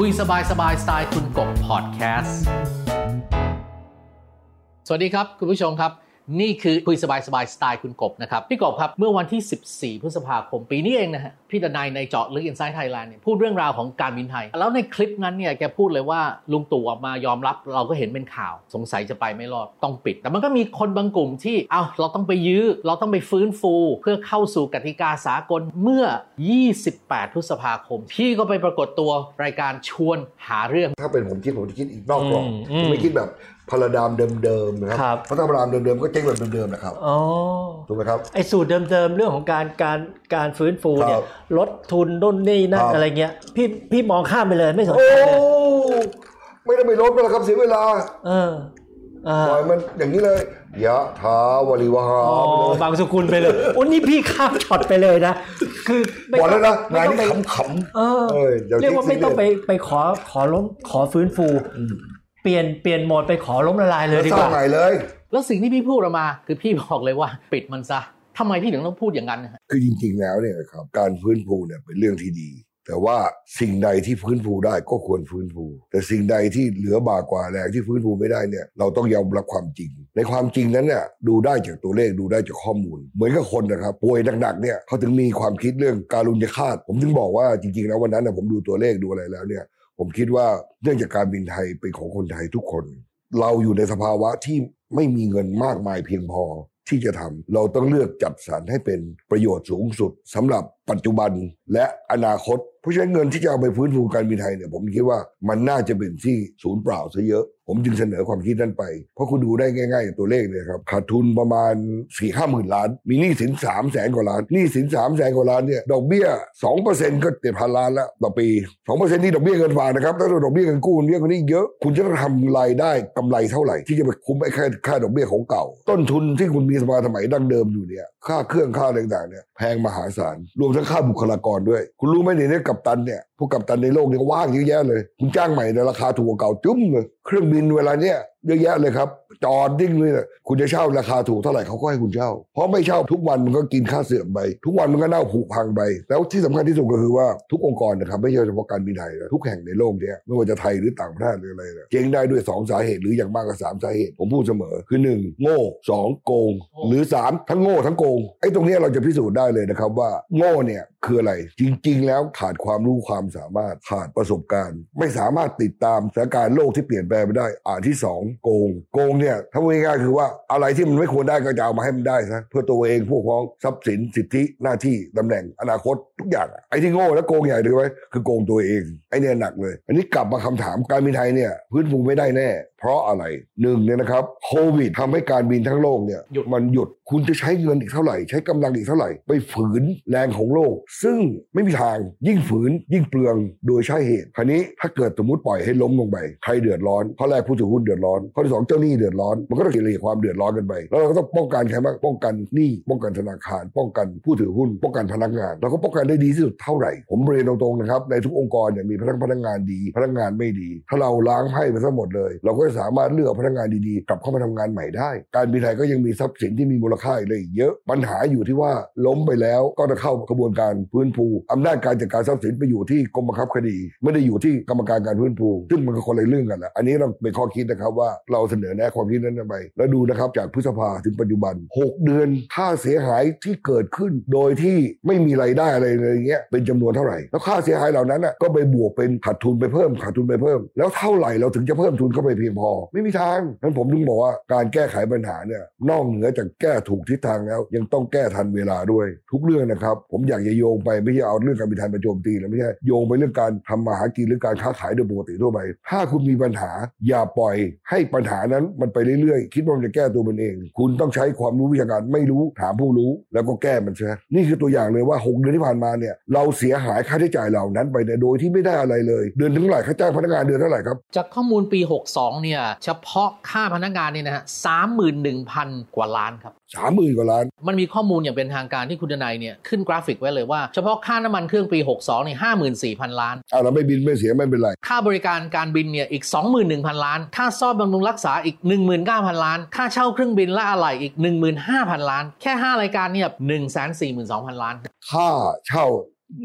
คุยสบายสบายสไตล์คุณกบพอดแคสต์ สวัสดีครับ คุณผู้ชมครับ นี่คือคุยสบายสบายสไตล์คุณกบนะครับ พี่กบครับ เมื่อวันที่ 14 พฤษภาคมปีนี้เองนะฮะพี่ดนายในเจาะลึก Inside Thailand เนี่ยพูดเรื่องราวของการบินไทย แล้วในคลิปนั้นเนี่ยแกพูดเลยว่าลุงตู่ออกมายอมรับเราก็เห็นเป็นข่าว สงสัยจะไปไม่รอดต้องปิด แต่มันก็มีคนบางกลุ่มที่เอาเราต้องไปยื้อ เราต้องไปฟื้นฟู เพื่อเข้าสู่กติกาสากลเมื่อ 28 พฤษภาคม พี่ก็ไปปรากฏตัวรายการชวนหาเรื่อง ถ้าเป็นผมคิดผมจะคิดอีกนอกกรอบอืมอืมผมไม่คิดแบบ พาราดามเดิมๆนะคครัรับ เพราะถ้าพาราดามเดิมๆก็เจ๊งแบบเดิมๆนะครับอ๋อ ถูกไหมครับ ไอ้สูตรเดิมๆ เรื่องของการการการฟื้นฟูเนี่ครัยบลดทุนนู่นนี่นั่คนรับ อะไรเงี้ยพี่พี่มองข้ามไปเลยไม่สนโอ้ ใจเลยไม่ต้องไปลดมันหรอกครับเสียเวลาเอออ่าปล่อยมันอย่างนี้เลยยะถาวริวหาอ๋อไปเลยบางสกุลไปเลยโอ้นี่พี่ข้ามช็อตไปเลยนะ คือไม่บอกแล้วนะไม่งานต้องนี้ไปขำๆเออเอออย่าเรียกว่าคิดไม่ต้องไปซีเรียไปขอขอล้มขอฟื้นฟูอืม เปลี่ยนเปลี่ยนโหมดไปขอล้มละลายเลยดีสกร้างว่าใหม่เลย แล้วสิ่งที่พี่พูดออกมา คือพี่บอกเลยว่าปิดมันซะทำไมพี่ถึงต้องพูดอย่างนั้นนะฮะคือจริงๆแล้วเนี่ยนะครับการฟื้นฟูเนี่ยเป็นเรื่องที่ดี แต่ว่าสิ่งใดที่ฟื้นฟูได้ก็ควรฟื้นฟู แต่สิ่งใดที่เหลือบากกว่าแรงที่ฟื้นฟูไม่ได้เนี่ยเราต้องยอมรับความจริง ในความจริงนั้นเนี่ยดูได้จากตัวเลขดูได้จากข้อมูล เหมือนกับคนนะครับป่วยหนักๆเนี่ยเขาถึงมีความคิดเรื่องการุญยฆาตผมถึงบอกว่าจริงๆแล้ววันนั้นนะผมดูตัวเลขดูอะไรแล้วเนี่ย ผมคิดว่าเนื่องจากการบินไทยเป็นของคนไทยทุกคน เราอยู่ในสภาวะที่ไม่มีเงินมากมายเพียงพอที่จะทำเราต้องเลือกจัดสรรให้เป็นประโยชน์สูงสุดสำหรับ ปัจจุบันและอนาคต เพราะฉะนั้นเงินที่จะเอาไปฟื้นฟูการบินไทยเนี่ยผมคิดว่ามันน่าจะเป็นที่ศูนย์เปล่าซะเยอะ ผมจึงเสนอความคิดนั้นไป เพราะคุณดูได้ง่ายๆตัวเลขเลยครับขาดทุนประมาณ4ี่ห้าหมื่นล้าน มีหนี้สิน3ามแสนกว่าล้านหนี้สิน3ามแสนกว่าล้านเนี่ยดอกเบี้ย 2%ก็เจ็ดพันล้านแล้วต่อปี 2%นี่ดอกเบี้ยเงินฝากนะครับถ้าดอกเบี้ยเงินกู้เยอะกว่านี้เยอะคุณจะต้องทำรายได้กำไรเท่าไหร่ ที่จะไปคุ้มไอ้ค่าค่าดอกเบี้ยของเก่า ต้นทุนที่คุณมีสมาสมัยดั้งเดิมอยู่เนี่ยค่าเครื่องค่าอะไรต่างๆเนี่ยแพงมหาศาลรวมทั้งค่าบุคลากรด้วย คุณรู้ไหมเนี่ยเนี่ยกัปตันเนี่ยพวกกัปตันในโลกเนี่ยว่างเยอะแยะเลย คุณจ้างใหม่ในราคาถูกกว่าเก่าจุ้มเลย เครื่องบินเวลาเนี้ยเยอะแยะเลยครับ จอดดิ้งเลยนะคุณจะเช่าราคาถูกเท่าไหร่เขาก็ให้คุณเช่า เพราะไม่เช่าทุกวันมันก็กินค่าเสื่อมไป ทุกวันมันก็เน่าผุพังไป แล้วที่สำคัญที่สุดก็คือว่าทุกองค์กรนะครับไม่ใช่เฉพาะการบินไทยนะทุกแห่งในโลกเนี้ยไม่ว่าจะไทยหรือต่างประเทศหรืออะไรนะเจ๊งได้ด้วยสองสาเหตุหรืออย่างมากก็สามสาเหตุ ผมพูดเสมอคือหนึ่งโง่สองโกง หรือสามทั้งโง่ทั้งโกงไอ้ตรงเนี้ยเราจะพิสูจน์ได้เลยนะครับว่าโง่เนี่ยคืออะไรจริง ๆ แล้วขาดความรู้ความสามารถขาดประสบการณ์ ไม่สามารถติดตามสถานการณ์โลกที่เปลี่ยนแปลงไปได้ อ่านที่สองโกง โกงเนี่ยถ้าพูดง่ายๆคือว่าอะไรที่มันไม่ควรได้ก็จะเอามาให้มันได้ซะเพื่อตัวเองพวกพ้องทรัพย์สินสิทธิหน้าที่ตำแหน่งอนาคตทุกอย่างไอ้ที่โง่และโกงใหญ่เลยไหมคือโกงตัวเองไอ้เนี่ยหนักเลย อันนี้กลับมาคำถามการบินไทยเนี่ยพื้นฟูไม่ได้แน่ เพราะอะไรหนึ่งเนี่ยนะครับโควิดทำให้การบินทั้งโลกเนี่ยหยุดมันหยุดคุณจะใช้เงินอีกเท่าไหร่ ใช้กำลังอีกเท่าไหร่ ไปฝืนแรงของโลก ซึ่งไม่มีทางยิ่งฝืนยิ่งเปลืองโดยใช่เหตุคราวนี้ถ้าเกิดสมมติปล่อยให้ล้มลงไปใครเดือดร้อนข้อแรกผู้ถือหุ้นเดือดร้อนข้อที่สองเจ้าหนี้เดือดร้อนมันก็ต้องเฉลี่ยความเดือดร้อนกันไปแล้วเราก็ต้องป้องกันใครบ้างป้องกันหนี้ป้องกันธนาคาร ป้องกันผู้ถือหุ้น ป้องกันพนักงานเราก็ป้องกันได้ดีที่สุดเท่าไหร่ ผมเรียนตรงๆนะครับในทุกองค์กรเนี่ยมีพนักพนักงานดี พนักงานไม่ดี ถ้าเราล้างไพ่ไปทั้งหมดเลย เราก็จะสามารถเลือกพนักงานดีๆ กลับเข้ามาทำงานใหม่ได้ การบินไทยก็ยังมีทรัพย์สินที่มีมูลค่าอีกเลยเยอะปัญหาอยู่ที่ว่าล้มไปแล้วก็จะเข้ากระบวนการฟื้นฟูอำนาจการจัดการทรัพย์สินไปอยู่ที่กรมบังคับคดี ไม่ได้อยู่ที่กรรมการการฟื้นฟูซึ่งมันก็คนละเรื่องกันละอันนี้เราเป็นข้อคิดนะครับว่าเราเสนอแนะความคิดนั้นไปแล้วดูนะครับจากพฤษภาถึงปัจจุบัน 6 เดือนค่าเสียหายที่เกิดขึ้น โดยที่ไม่มีรายได้อะไรอย่างเงี้ยเป็นจำนวนเท่าไหร่ แล้วค่าเสียหายเหล่านั้นน่ะก็ไปบวกเป็นขาดทุนไปเพิ่มขาดทุนไปเพิ่ม แล้วเท่าไหร่เราถึงจะเพิ่มทุนเข้าไปเพียงพอ ไม่มีทางนั้นผมถึงบอกว่าการแก้ไขปัญหาเนี่ยนอกเหนือจากแก้ถูกทิศทางแล้ว ยังต้องแก้ทันเวลาด้วย ทุกเรื่องนะครับ ผมอยากจะโยงไปไม่ใช่เอาเรื่องการบินไทยมาโจมตีนะไม่ใช่โยงไปเรื่องการทำมาหากินหรือการค้าขายโดยปกติทั่วไป ถ้าคุณมีปัญหาอย่าปล่อยให้ปัญหานั้นมันไปเรื่อยๆ คิดว่ามันจะแก้ตัวมันเอง คุณต้องใช้ความรู้วิชาการไม่รู้ถามผู้รู้แล้วก็แก้มันซะนี่คือตัวอย่างเลยว่า 6 เดือนที่ผ่านมาเนี่ยเราเสียหายค่าใช้จ่ายเหล่านั้นไปเนี่ยโดยที่ไม่ได้อะไรเลย เดือนถึงเท่าไหร่ค่าจ้างพนักงานเดือนเท่าไหร่ครับจากข้อมูลปี 62เนี่ยเฉพาะค่าพนักงานเนี่ยนะฮะ31,000กว่าล้านครับสามหมื่นกว่าล้าน มันมีข้อมูลอย่างเป็นทางการที่คุณทนายเนี่ยขึ้นกราฟิกไว้เลยว่าเฉพาะค่าน้ำมันเครื่องปี 62เนี่ย54,000ล้านอ่าเราไม่บินไม่เสียไม่เป็นไร ค่าบริการการบินเนี่ยอีก 21,000 ล้าน ค่าซ่อมบำรุงรักษาอีก 19,000 ล้าน ค่าเช่าเครื่องบินและอะไหล่อีก 15,000 ล้าน แค่ 5 รายการเนี่ย142,000 ล้าน ค่าเช่า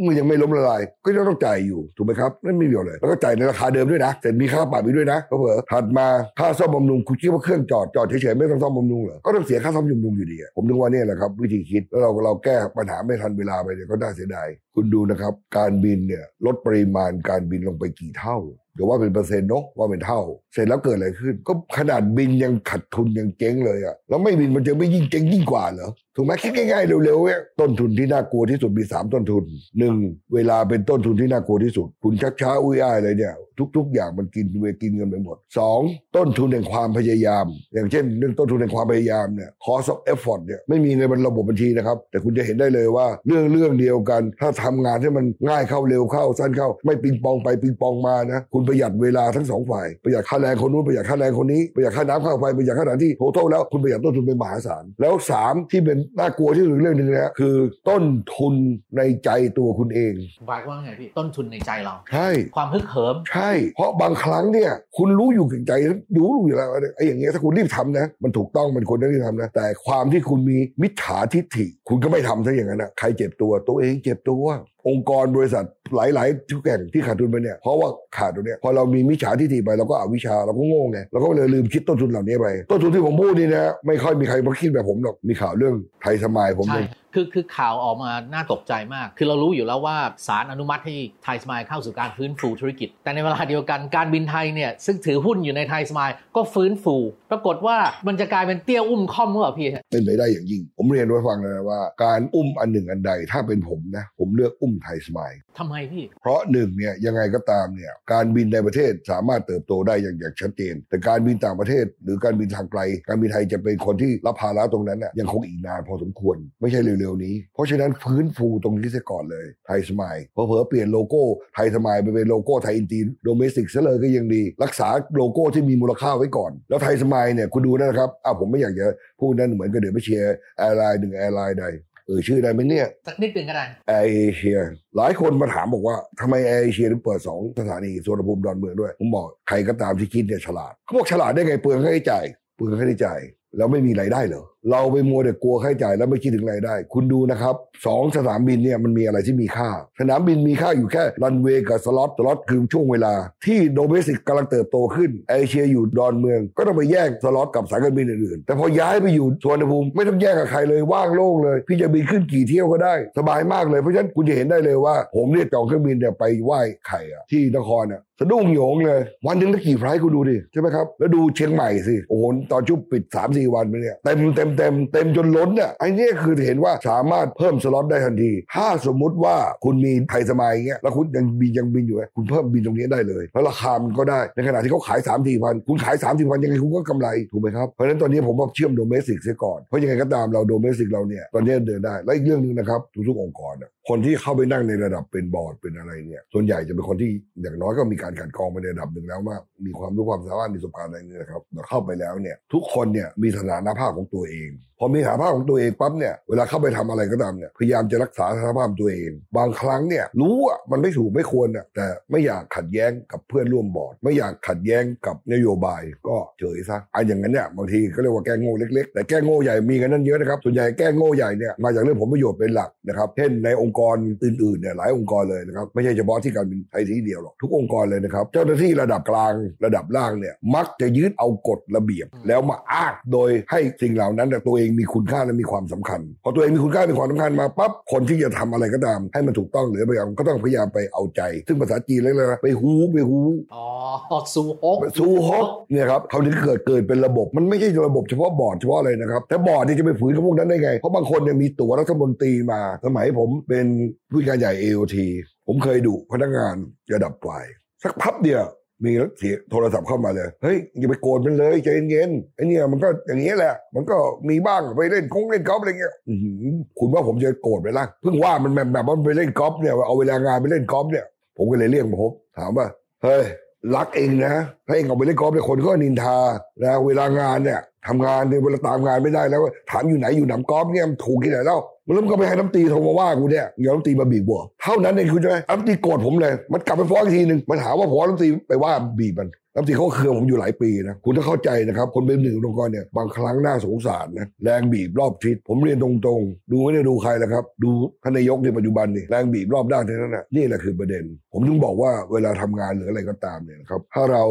มันยังไม่ล้มละลายก็ยังต้องจ่ายอยู่ถูกไหมครับนั่นไม่มีอะไรแล้วก็จ่ายในราคาเดิมด้วยนะแต่มีค่าปรับไปด้วยนะเผลอถัดมาค่าซ่อมบำรุงคุณคิดว่าเครื่องจอดจอดเฉยๆไม่ต้องซ่อมบำรุงเหรอก็ต้องเสียค่าซ่อมบำรุงอยู่ดีผมนึกว่านี่แหละครับวิธีคิดแล้วเราเราแก้ปัญหาไม่ทันเวลาไปเนี่ยก็น่าเสียดายคุณดูนะครับ การบินเนี่ยลดปริมาณการบินลงไปกี่เท่าเดี๋ยวว่าเป็นเปอร์เซ็นต์เนาะว่าเป็นเท่า เสร็จแล้วเกิดอะไรขึ้น ก็ขนาดบินยังขัดทุนยังเจ๊งเลยอะแล้วไม่บินมันจะไม่ยิ่งเจ๊งยิ่งกว่าเหรอถูกไหมคิดง่ายๆเร็วๆเนี่ยต้นทุนที่น่ากลัวที่สุดมีสามต้นทุนหนึ่งเวลาเป็นต้นทุนที่น่ากลัวที่สุด คุณชักช้าอุ้ยอ้ายเลยเนี่ยทุก ๆ อย่างมันกินเวกินเงินไปหมดสองต้นทุนแห่งความพยายาม อย่างเช่นเรื่องต้นทุนแห่งความพยายามเนี่ย cost of effort เนี่ยไม่มีในระบบบัญชีนะครับ แต่คุณจะเห็นได้เลยว่าเรื่องเรื่องเดียวกัน ถ้าทำงานให้มันง่ายเข้าเร็วเข้าสั้นเข้า ไม่ปิงปองไปปิงปองมานะคุณประหยัดเวลาทั้งสองฝ่ายประหยัดค่าแรงคนนู้นประหยัดค่าแรงคนนี้ประหยัดค่าน้ำค่าไฟประหยัดค่าสถานที่โททแล้วคุณประหยัดต้นทุนไปมหาศาลแล้วสามที่เป็นน่ากลัวที่สุดเรื่องหนึ่งนะคือต้นทุนในใจตัวคุณเองหมายความว่าไงพี่ต้นทุนในใจเรา ใช่ ความฮึกเหิม ใช่ เพราะบางครั้งเนี่ยคุณรู้อยู่กับใจรู้อยู่แล้วว่าไอ้อย่างเงี้ยถ้าคุณรีบทำนะมันถูกต้องมันควรจะรีบทำนะแต่ความที่คุณมีมิจฉาทิฐิ คุณก็ไม่ทำซะอย่างนั้นนะใครเจ็บตัวตัวเองเจ็บตัวองค์กรบริษัทหลายๆทุกแห่งที่ขาดทุนไปเนี่ยเพราะว่าขาดตรงเนี้ยพอเรามีมิจฉาทิฐิไปเราก็อวิชาเราก็โง่ไงเราก็เลยลืมคิดต้นทุนเหล่านี้ไปต้นทุนที่ผมพูดนี่นะไม่ค่อยมีใครมาคิดแบบผมหรอกมีข่าวเรื่องไทยสมายผมเองคือคือข่าวออกมาน่าตกใจมาก คือเรารู้อยู่แล้วว่าศาลอนุมัติให้ไทยสมายเข้าสู่การฟื้นฟูธุรกิจ แต่ในเวลาเดียวกันการบินไทยเนี่ยซึ่งถือหุ้นอยู่ในไทยสมายก็ฟื้นฟู ปรากฏว่ามันจะกลายเป็นเตี้ยอุ้มค่อมหรือเปล่าพี่ฮะเป็นไปได้อย่างยิ่ง ผมเรียนไว้ฟังเลยนะว่า การอุ้มอันหนึ่งอันใดถ้าเป็นผมนะผมเลือกอุ้มไทยสมายทำไมพี่ เพราะหนึ่งเนี่ยยังไงก็ตามเนี่ยการบินในประเทศสามารถเติบโตได้อย่างอย่างชัดเจน แต่การบินต่างประเทศ หรือการบินทางไกล การบินไทยจะเป็นคนที่รับภาระตรงนั้นน่ะยังคงอีกนานพอสมควรไม่ใช่เร็วๆนี้ เพราะฉะนั้นฟื้นฟูตรงนี้เสียก่อนเลยไทยสมายล์เผลอๆเปลี่ยนโลโก้ไทยสมายล์ไปเป็นโลโก้ไทยอินที domestic ซะเลยก็ยังดี รักษาโลโก้ที่มีมูลค่าไว้ก่อน แล้วไทยสมายล์เนี่ยคุณดูนะครับอ้าวผมไม่อยากจะพูดนั่นเหมือนกับเดี๋ยวไปเชียร์ airline หนึ่ง airline ใดเออชื่อได้ไหมเนี่ย สักนิดหนึ่งก็ได้แอร์เอเชียหลายคนมาถามบอกว่าทำไมแอร์เอเชียถึงเปิดสองสถานีสุวรรณภูมิดอนเมืองด้วย ผมบอกใครก็ตามที่คิดเนี่ยฉลาดเขาบอกฉลาดได้ไงเปลืองค่าใช้จ่ายเปลืองค่าใช้จ่ายแล้วไม่มีรายได้เหรอเราไปมัวแต่กลัวค่าใช้จ่ายแล้วไม่คิดถึงรายได้ คุณดูนะครับสองสนามบินเนี่ยมันมีอะไรที่มีค่า สนามบินมีค่าอยู่แค่รันเวย์กับ slot slot คือช่วงเวลา ที่ domestic กำลังเติบโตขึ้นแอร์เอเชียอยู่ดอนเมือง ก็ต้องไปแย่งสล็อตกับสายการบินอื่นๆ แต่พอย้ายไปอยู่สุวรรณภูมิไม่ต้องแย่งกับใครเลยว่างโล่งเลย พี่จะบินขึ้นกี่เที่ยวก็ได้ สบายมากเลยเพราะฉะนั้นคุณจะเห็นได้เลยว่า ผมเนี่ยจองเครื่องบินเนี่ยไปไหว้ไอ้ไข่อะที่นครอะสะดุ้งโหยงเลย วันหนึ่งได้กี่ flight คุณดูดิใช่ไหมครับแล้วดูเชียงใหม่สิโอ้โหตอนช่วงปิด3 4วันไปเนี่ยเต็มเต็มเต็มเต็มจนล้นเนี่ยไอ้เนี่ยคือเห็นว่าสามารถเพิ่มสล็อตได้ทันที ถ้าสมมุติว่าคุณมีไทยสมายล์เงี้ยแล้วคุณยังบินยังบินอยู่คุณเพิ่มบินตรงนี้ได้เลยแล้วราคามันก็ได้ในขณะที่เขาขาย3 4มสี่พันคุณขาย3 4มสี่พันยังไงคุณก็กำไรถูกไหมครับเพราะฉะนั้นตอนนี้ผมว่าเชื่อม domestic เสียก่อนเพราะยังไงก็ตามเรา domestic เราเนี่ยตอนนี้เดินได้และอีกเรื่องหนึ่งนะครับทุกๆองค์กรคนที่เข้าไปนั่งในระดับเป็นบอร์ดเป็นอะไรเนี่ยส่วนใหญ่จะเป็นคนที่อย่างน้อยก็มีการกันกองไปในระดับหนึ่งแล้วว่ามีความรู้ความสามารถมีประสบการณ์อะไรเนี่ยนะครับเราเข้าไปแล้วเนี่ยทุกคนเนี่ยมีสถานภาพของตัวเองพอมีสถานภาพของตัวเองปั๊บเนี่ยเวลาเข้าไปทำอะไรก็ตามเนี่ยพยายามจะรักษาสถานภาพตัวเอง บางครั้งเนี่ยรู้อะมันไม่ถูกไม่ควรอะแต่ไม่อยากขัดแย้งกับเพื่อนร่วมบอร์ด ไม่อยากขัดแย้งกับนโยบายก็เฉยซะอันอย่างนั้นเนี่ยบางทีก็เรียกว่าแก้โง่เล็กๆ แต่แก้โง่ใหญ่มีกันนั่นเยอะนะครับส่วนใหญ่แก้โง่ใหญ่เนี่ยมาจากเรื่องผลประโยชน์เป็นหลักนะครับเช่นในองค์กรอื่นๆเนี่ยหลายองค์กรเลยนะครับไม่ใช่เฉพาะที่การบินไทยที่เดียวหรอกทุกองค์กรเลยนะครับ เจ้าหน้าที่ระดับกลางระดับล่างเนี่ยมักจะยึดเอากฎระเบียบ แล้วมาอ้างโดยให้สิ่งเหล่านั้นเนี่ยตัวเองมีคุณค่าและมีความสำคัญ พอตัวเองมีคุณค่ามีความสำคัญมาปั๊บคนที่จะทำอะไรก็ตาม ให้มันถูกต้องหรือพยายามก็ต้องพยายามไปเอาใจ ซึ่งภาษาจีนเรียกอะไรนะไปฮูไปฮูอ๋อซูฮกซูฮอกเนี่ยครับเขาถึงเกิดเกิดเป็นระบบมันไม่ใช่ระบบเฉพาะบอร์ดเฉพาะอะไรนะครับแต่บอร์ดนี่จะไปฝืนกับพวกนั้นได้ไง เพราะบางคนเนี่ยมีตั๋วรัฐมนตรีมาสมัยผมเป็นผู้การใหญ่ AOT ผมเคยดุพนักงานระดับปลายสักพับเดียว มีเสียโทรศัพท์เข้ามาเลย เฮ้ยอย่าไปโกรธมันเลยใจเย็นๆไอ้เนี่ยมันก็อย่างนี้แหละ มันก็มีบ้างไปเล่นกงเล่นกอล์ฟอะไรเงี้ยคุณว่าผมจะโกรธไปล่ะเพิ่งว่ามันแบบแบบว่ามันไปเล่นกอล์ฟเนี่ยเอาเวลางานไปเล่นกอล์ฟเนี่ย ผมก็เลยเรียกมาพบถามว่าเฮ้ยรักเองนะถ้าเองออกไปเล่นกอล์ฟเนี่ยคนก็นินทานะเวลางานเนี่ยทำงานเนี่ยเวลาตามงานไม่ได้แล้วถามอยู่ไหนอยู่หนำกอล์ฟเนี่ยถูกที่ไหนแล้ว มันแล้วมันก็ไปให้น้ำตีโทรมาว่ากูเนี่ยอย่าน้ำตีมาบีบบัวเท่านั้นเองคุณใช่ไหมน้ำตีโกรธผมเลย มันกลับไปฟ้องอีกทีหนึ่งมันหาว่าผมน้ำตีไปว่าบีบมันรัฐมนตรีเขาก็เคืองผมอยู่หลายปีนะคุณต้องเข้าใจนะครับ คนเป็นหนึ่งองค์กรเนี่ยบางครั้งน่าสงสารนะแรงบีบรอบทิศผมเรียนตรงๆ ดูไม่ได้ดูใครแล้วครับ ดูท่านนายกในปัจจุบันนี่แรงบีบรอบด้านเท่านั้นนะนี่แหละคือประเด็น ผมถึงบอกว่าเวลาทำงานหรืออะไรก็ตามเนี่ยนะครับถ้าเรา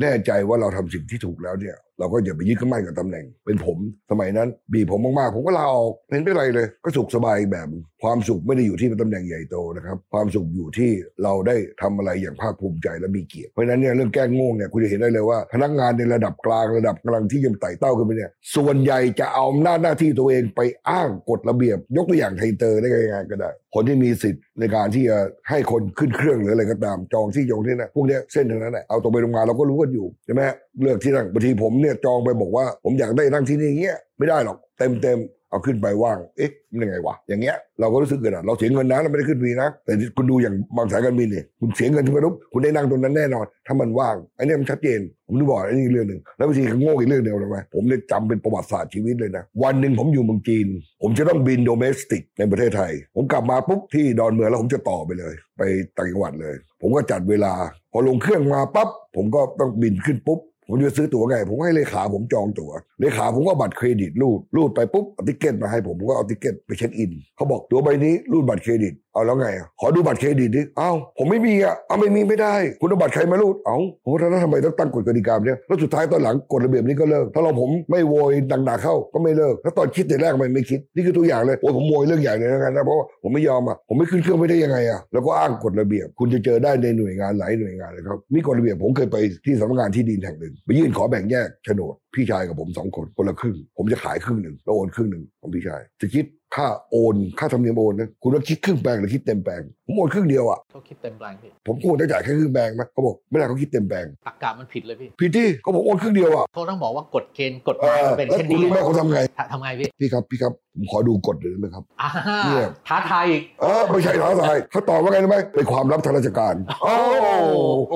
แน่ใจว่าเราทำสิ่งที่ถูกแล้วเนี่ย เราก็อย่าไปยึดมั่นกับตำแหน่ง เป็นผมสมัยนั้น บีบผมมากๆ ผมก็ลาออกเห็นเป็นไรเลย ก็สุขสบายแบบความสุขไม่ได้อยู่ที่ตำแหน่งใหญ่โตนะครับ ความสุขอยู่ที่เราได้ทำอะไรอย่างภาคภูมิใจและมีเกียรติเพราะนั้นเนี่ยเรื่องแก้งงเนี่ยคุณจะเห็นได้เลยว่า พนักงานในระดับกลางระดับกำลังที่ยังไต่เต้าขึ้นไปเนี่ยส่วนใหญ่จะเอาอำนาหน้าที่ตัวเองไปอ้างกฎระเบียบ ยกตัวอย่างไทเตอร์ได้ง่ายๆก็ได้ คนที่มีสิทธิ์ ในการที่จะให้คนขึ้นเครื่องหรืออะไรก็ตามจองที่จองที่นั่นพวกนี้เส้นทางนั้นแหละเอาตรงไปตรงมาเราก็รู้กันอยู่ใช่ไหมเลือกที่นั่งบางทีผมเนี่ยจองไปบอกว่า ผมอยากได้นั่งที่นี่เงี้ยไม่ได้หรอกเต็มเต็ม เอาขึ้นไปว่าง เอ๊ะมันยังไงวะ อย่างเงี้ยเราก็รู้สึกเกิดอะเราเสียเงินนะเราไม่ได้ขึ้นฟรีนะ แต่คุณดูอย่างบางสายการบินเนี่ยคุณเสียเงินขึ้นไปปุ๊บคุณได้นั่งตรงนั้นแน่นอน ถ้ามันว่างไอันนี้มันชัดเจน ผมถึงบอกอันนี้อีกเรื่องหนึ่งแล้วบางทีก็โง่อีกเรื่องเดียวเลยไหมผมเนี่ยจำเป็นประวัติศาสตร์ชีวิตเลยนะ วันหนึ่งผมอยู่เมืองจีน ผมจะต้องบิน domestic ในประเทศไทย ผมกลับมาปุ๊บที่ดอนเมืองแล้วผมจะต่อไปเลย ไปต่างจังหวัดเลย ผมก็จัดเวลา พอลงเครื่องมาปั๊บผมก็ต้องบินขึ้นปุ๊บ ผมจะซื้อตั๋วไง ผมให้เลขาผมจองตั๋วเลขาผมก็บัตรเครดิตรูดรูดไปปุ๊บเอา ticket มาให้ผมผมก็เอา ticket ไปเช็คอินเขาบอกตั๋วใบนี้รูดบัตรเครดิตเอาแล้วไงอะขอดูบัตรเครดิตดิเอ้าผมไม่มีอะเอาไม่มีไม่ได้ คุณเอาบัตรใครมารูดเอ้าผมว่าแล้วทำไมต้องตั้งกฎกติกาเนี่ยแล้วสุดท้ายตอนหลังกฎระเบียบนี้ก็เลิกถ้าเราผมไม่โวยดังๆเข้าก็ไม่เลิกแล้วตอนคิดแต่แรกทำไมไม่คิดนี่คือตัวอย่างเลยโอ้ผมโวยเรื่องใหญ่เลยนะกันนะเพราะว่าผมไม่ยอมอะผมไม่ขึ้นเครื่องไม่ได้ยังไงอะแล้วก็อ้างกฎระเบียบ คุณจะเจอได้ในหน่วยงานหลายหน่วยงานเลยครับมีกฎระเบียบผมเคยไปที่สำนักงานที่ดินแห่งหนึ่งไปยื่นขอแบ่งแยกโฉนดพี่ชายกับผมสองคนคนละครึ่ง ผมจะขายครึ่งหนึ่งแล้วโอนครึ่งหนึ่งของพี่ชายจะคิด ค่าโอนค่าธรรมเนียมโอนนะคุณว่าคิดครึ่งแปลงหรือคิดเต็มแปลงผมโอนครึ่งเดียวอะเขาคิดเต็มแปลงพี่ผมควรจะจ่ายแค่ครึ่งแปลงไหมเขาบอกไม่ได้เขาคิดเต็มแปลงตักกะมันผิดเลยพี่พี่ที่เขาบอกโอนครึ่งเดียวอะเขาต้องบอกว่ากฎเกณฑ์กฎหเอมายอมันเป็นแล้วเช่นคุณนี้รู้ไหมเขาทำไงทำไงพี่พี่ครับพี่ครับผมขอดูกฎหน่อยได้ไหมครับอ่าเนี่ยท้าทายอีกเออไม่ใช่ท้าทายเขาตอบว่าไงรู้ไหมเป็นความลับทางราชการโอ้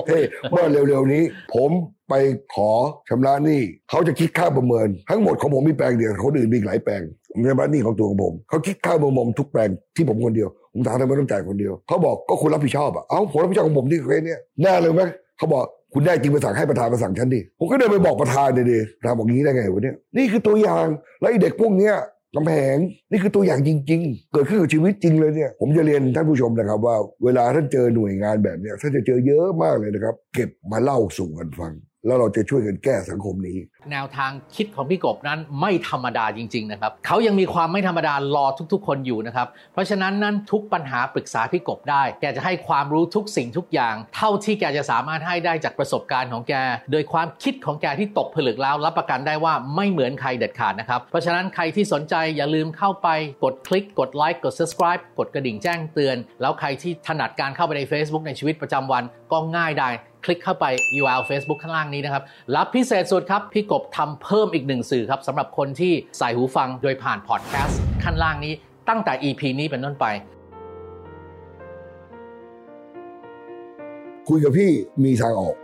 เฮ้เมื่อเร็วๆนี้ ผมไปขอชำระหนี้เขาจะคิดค่าประเมิน ทั้งหมดของผมมีแปลงเดียวคนอื่นมีอีกหลายแปลง ผมชำระหนี้ของตัวของผมเขาคิดค่าประเมินทุกแปลงที่ผมคนเดียว ผมถามทำไมต้องจ่ายคนเดียวเขาบอกก็คุณรับผิดชอบอะเอ้าผมรับผิดชอบของผมที่เคสเนี้ยแน่เลยไหมเขาบอกคุณได้จริงไปสั่งให้ประธานมาสั่งฉันดิผมก็เดินไปบอกประธานเลยดิประธานบอกงี้ได้ไงวะเนี่ยนี่คือตัวอย่างแล้วไอ้เด็กพวกเนี้ยกำแพงนี่คือตัวอย่างจริง ๆ เกิดขึ้นกับชีวิตจริงเลยเนี่ย ผมจะเรียนท่านผู้ชมนะครับ ว่าเวลาท่านเจอหน่วยงานแบบเนี้ยท่านจะเจอเยอะมากเลยนะครับ เก็บมาเล่าสู่กันฟัง แล้วเราจะช่วยกันแก้สังคมนี้ แนวทางคิดของพี่กบนั้นไม่ธรรมดาจริง ๆ นะครับเขายังมีความไม่ธรรมดารอทุกๆ คนอยู่นะครับ เพราะฉะนั้นนั้นทุกปัญหาปรึกษาพี่กบได้ แกจะให้ความรู้ทุกสิ่งทุกอย่าง เท่าที่แกจะสามารถให้ได้จากประสบการณ์ของแก โดยความคิดของแกที่ตกผลึกแล้วรับประกันได้ว่าไม่เหมือนใครเด็ดขาดนะครับ เพราะฉะนั้นใครที่สนใจอย่าลืมเข้าไปกดคลิก กดไลค์กด subscribe กดกระดิ่งแจ้งเตือน แล้วใครที่ถนัดการเข้าไปใน Facebook ในชีวิตประจำวันก็ง่ายได้ คลิกเข้าไป URL Facebook ข้างล่างนี้นะครับ รับพิเศษสุดครับ พี่กบทำเพิ่มอีกหนึ่งสื่อครับสำหรับคนที่ใส่หูฟังโดยผ่านพอดแคสต์ขั้นล่างนี้ ตั้งแต่ EP นี้เป็นต้นไป คุยกับพี่มีทางออก